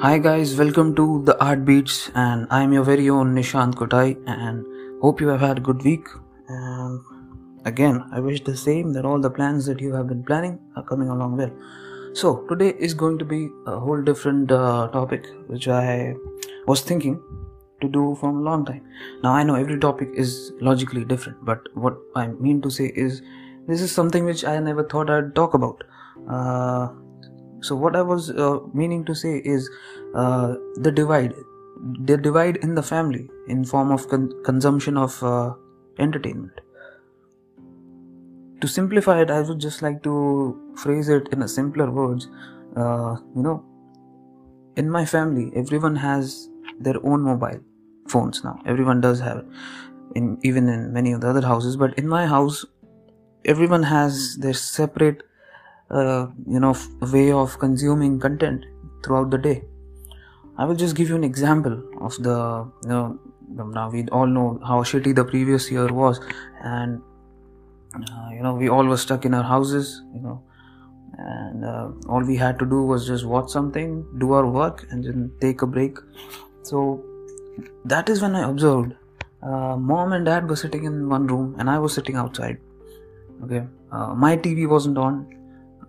Hi guys, welcome to the Art Beats, and I'm your very own Nishant Kotai, and hope you have had a good week. And again, I wish the same that all the plans that you have been planning are coming along well. So today is going to be a whole different uh, topic, which I was thinking to do from a long time. Now I know every topic is logically different, but what I mean to say is this is something which I never thought I'd talk about. Uh, so what i was uh, meaning to say is uh, the divide the divide in the family in form of con- consumption of uh, entertainment. To simplify it i would just like to phrase it in a simpler words uh, you know in my family everyone has their own mobile phones now. Everyone does have it in even in many of the other houses but in my house everyone has their separate uh, you know way of consuming content throughout the day. I will just give you an example of the you know now we all know how shitty the previous year was and uh, you know we all were stuck in our houses you know and uh, all we had to do was just watch something do our work and then take a break. So that is when i observed uh, mom and dad were sitting in one room and i was sitting outside okay? Uh, my tv wasn't on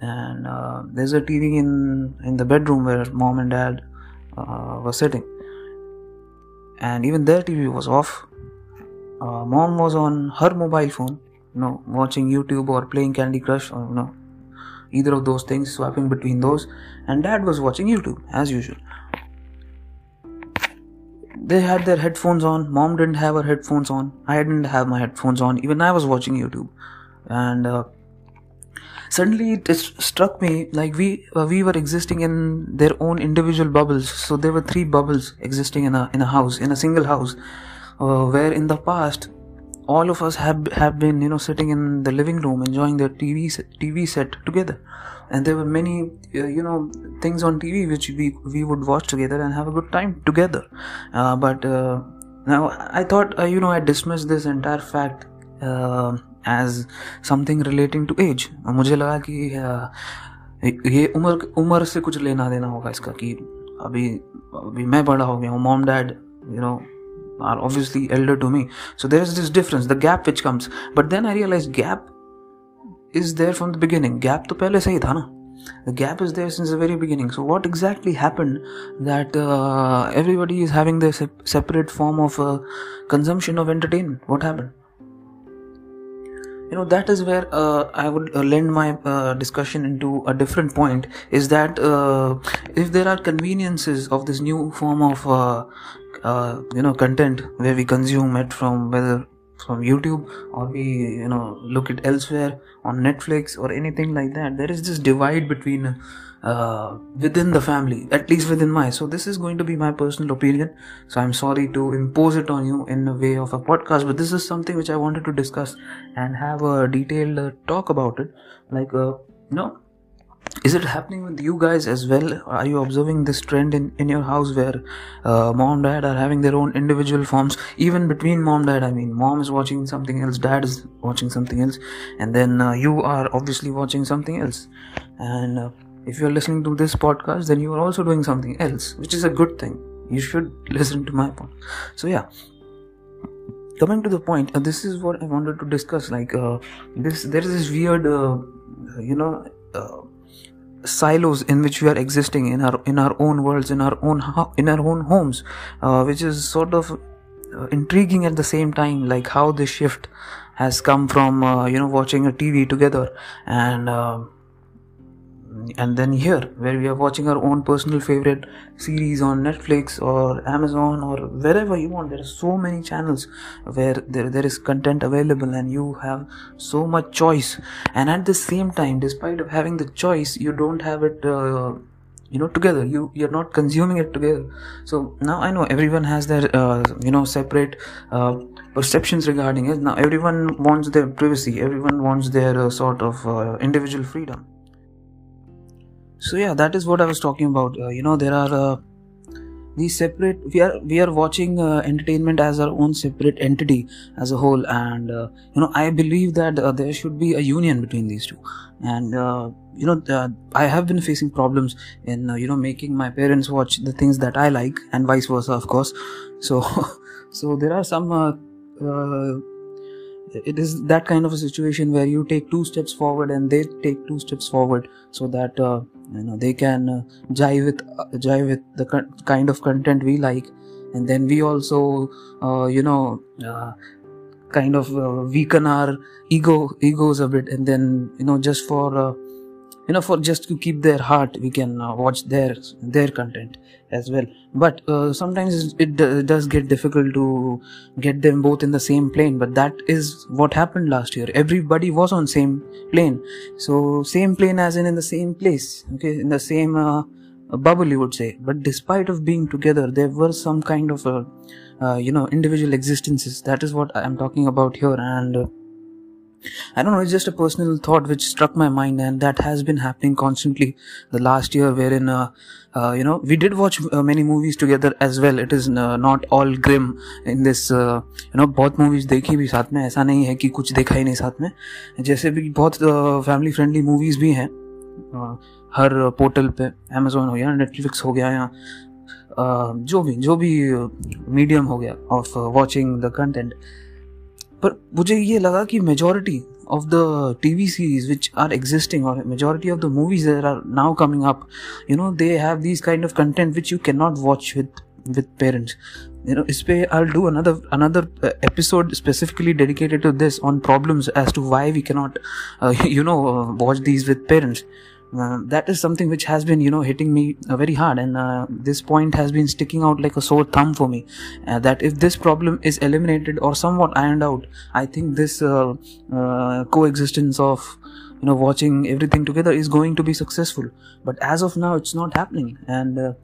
and uh, there's a TV in in the bedroom where mom and dad uh, were sitting, and even their TV was off. Uh, mom was on her mobile phone, you know, watching YouTube or playing Candy Crush, or you know, either of those things, swapping between those, and dad was watching YouTube as usual. They had their headphones on. Mom didn't have her headphones on. I didn't have my headphones on. Even I was watching YouTube, and uh, suddenly it struck me like we uh, we were existing in their own individual bubbles. So there were three bubbles existing in a in a house in a single house uh, where in the past all of us have have been you know sitting in the living room enjoying their tv set, tv set together. And there were many uh, you know things on tv which we we would watch together and have a good time together. Uh, but uh, now i thought uh, you know i dismissed this entire fact as something relating to age मुझे लगा कि ये उम्र उम्र से कुछ लेना देना होगा इसका कि अभी अभी मैं बड़ा हो गया हूँ mom dad you know obviously elder to me so there is this difference the gap which comes but then I realize gap is there from the beginning gap तो पहले से ही था ना the gap is there since the very beginning so what exactly happened that uh, everybody is having their se- separate form of uh, consumption of entertainment what happened you know that is where uh, i would uh, lend my uh, discussion into a different point is that uh, if there are conveniences of this new form of uh, uh, you know content where we consume it from whether from youtube or we you know look it elsewhere on netflix or anything like that there is this divide between uh, within the family, at least within my. So this is going to be my personal opinion. So I'm sorry to impose it on you in a way of a podcast, but this is something which I wanted to discuss and have a detailed uh, talk about it. Like, uh, know, is it happening with you guys as well? Are you observing this trend in, in your house where uh, mom dad are having their own individual forms? Even between mom dad, I mean, mom is watching something else, dad is watching something else, and then uh, you are obviously watching something else. And uh, if you're listening to this podcast, then you are also doing something else, which is a good thing. You should listen to my point. So, yeah. Coming to the point, uh, this is what I wanted to discuss. Like, uh, this, there is this weird, uh, you know, uh, silos in which we are existing in our in our own worlds, in our own in our own homes, uh, which is sort of uh, intriguing at the same time. Like how this shift has come from you know watching a TV together and and then here where we are watching our own personal favorite series on netflix or amazon or wherever you want there are so many channels where there, there is content available and you have so much choice. And at the same time despite of having the choice you don't have it uh, you know together. You you're not consuming it together. So now i know everyone has their uh, you know separate uh, perceptions regarding it. Now everyone wants their privacy. Everyone wants their uh, sort of uh, individual freedom so yeah that is what i was talking about. Uh, you know there are uh, these separate we are we are watching uh, entertainment as our own separate entity as a whole. And uh, you know i believe that uh, there should be a union between these two. And uh, you know i have been facing problems in you know making my parents watch the things that i like and vice versa of course. So so there are some it is that kind of a situation where you take two steps forward and they take two steps forward so that uh, you know they can uh, jive with uh, jive with the kind of content we like. And then we also uh, you know uh, kind of uh, weaken our ego egos a bit. And then you know just for you know for just to keep their heart we can uh, watch their their content as well. But uh, sometimes it, d- does get difficult to get them both in the same plane. But that is what happened last year. Everybody was on same plane. So same plane as in in the same place okay? In the same uh, bubble you would say. But despite of being together there were some kind of a uh, you know individual existences. That is what i'm talking about here. And uh, I don't know, it's just a personal thought which struck my mind, and that has been happening constantly the last year, wherein, uh, uh, you know, we did watch uh, many movies together as well. It is uh, not all grim in this, uh, you know, बहुत movies देखी भी साथ में ऐसा नहीं है कि कुछ देखा ही नहीं साथ में जैसे भी बहुत फैमिली फ्रेंडली मूवीज भी हैं हर पोर्टल पे अमेजोन हो गया नेटफ्लिक्स हो गया या जो भी जो भी मीडियम हो गया ऑफ वॉचिंग द कंटेंट पर मुझे ये लगा कि majority of the TV series which are existing और majority of the movies are now coming up you know they have this kind of content which you can not watch with with parents you know इस पे I will do another another episode specifically dedicated to this on problems as to why we cannot you know watch these with parents Uh, that is something which has been you know hitting me uh, very hard. And uh, this point has been sticking out like a sore thumb for me. Uh, that if this problem is eliminated or somewhat ironed out i think this uh, coexistence of you know watching everything together is going to be successful. But as of now it's not happening. And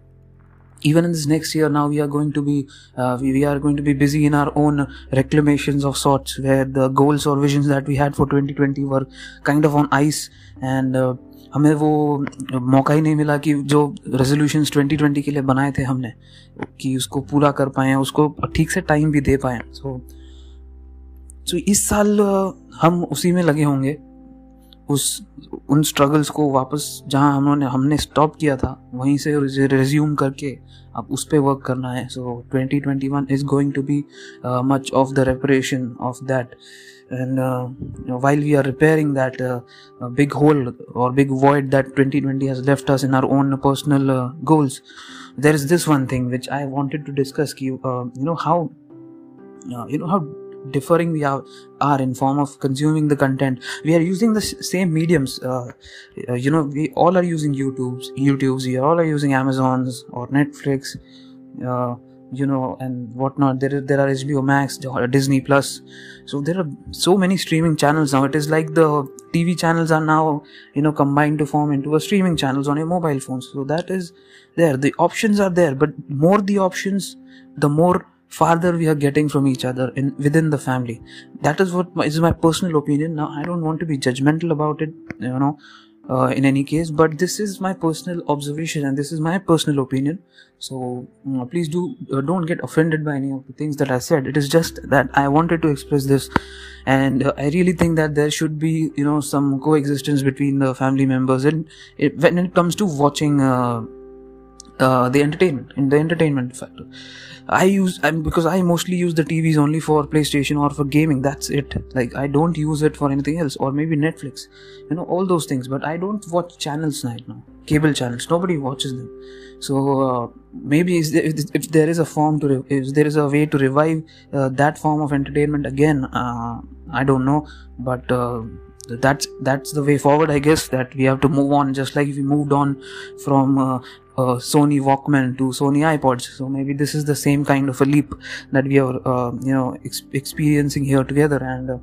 even in this next year now we are going to be uh, we, we, are going to be busy in our own reclamations of sorts where the goals or visions that we had for 2020 were kind of on ice. And uh, हमें वो मौका ही नहीं मिला कि जो resolution 2020 के लिए बनाए थे हमने, कि उसको पूरा कर पाए, उसको ठीक से टाइम भी दे पाए। सो सो इस साल हम उसी में लगे होंगे। उस, उन स्ट्रगल्स को वापस जहाँ हमने हमने स्टॉप किया था, वहीं से रिज्यूम करके अब उस पर वर्क करना है। So 2021 is going to be much of the reparation of that and uh, you know, while we are repairing that uh, big hole or big void that 2020 has left us in our own personal uh, goals there is this one thing which i wanted to discuss you uh, you know how uh, you know how differing we are, are in form of consuming the content. We are using the same mediums uh, you know we all are using youtube's youtube's we all are using amazon's or netflix you know and whatnot. There is there are hbo max disney plus. So there are so many streaming channels now. It is like the tv channels are now you know combined to form into a streaming channels on your mobile phones. So that is there. The options are there but more the options the more farther we are getting from each other in within the family. That is what my, is my personal opinion. Now i don't want to be judgmental about it you know uh, in any case but this is my personal observation and this is my personal opinion. So uh, please do uh, don't get offended by any of the things that i said. It is just that i wanted to express this and uh, i really think that there should be you know some coexistence between the family members and it, when it comes to watching uh, the entertainment in the entertainment factor I use I'm, because I mostly use the TVs only for PlayStation or for gaming. That's it. Like I don't use it for anything else, or maybe Netflix, you know, all those things. But I don't watch channels right now, cable channels. Nobody watches them. So uh, maybe if, there is a form to re- if there is a way to revive uh, that form of entertainment again, uh, I don't know, but uh, that's that's the way forward i guess that we have to move on just like we moved on from uh, uh, Sony Walkman to Sony iPods. So maybe this is the same kind of a leap that we are, uh, you know, ex- experiencing here together. And uh,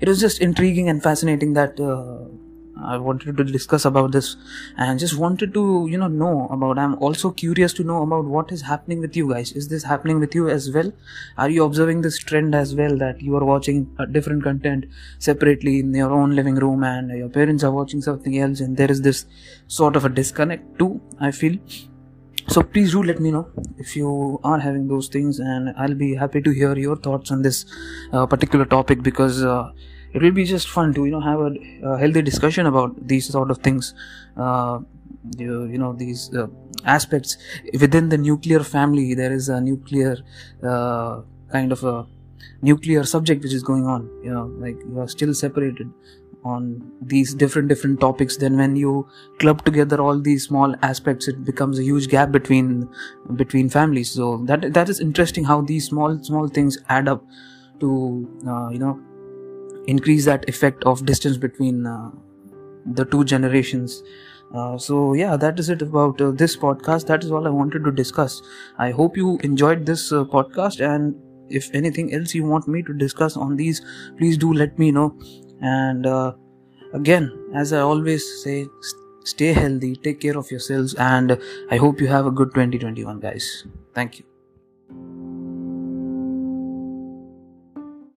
it was just intriguing and fascinating that uh, I wanted to discuss about this and just wanted to, you know, know about. I'm also curious to know about what is happening with you guys. Is this happening with you as well? Are you observing this trend as well that you are watching different content separately in your own living room and your parents are watching something else and there is this sort of a disconnect too, I feel. so please do let me know if you are having those things and i'll be happy to hear your thoughts on this uh, particular topic because uh, it will be just fun to you know have a, a healthy discussion about these sort of things uh, you, you know these uh, aspects. Within the nuclear family there is a nuclear uh, kind of a nuclear subject which is going on you know like you are still separated on these different different topics. Then when you club together all these small aspects it becomes a huge gap between between families. So that that is interesting how these small small things add up to uh, you know increase that effect of distance between uh, the two generations. Uh, so yeah that is it about uh, this podcast. That is all i wanted to discuss. I hope you enjoyed this uh, podcast and if anything else you want me to discuss on these please do let me know. And uh, again as i always say stay healthy take care of yourselves and i hope you have a good 2021 guys. Thank you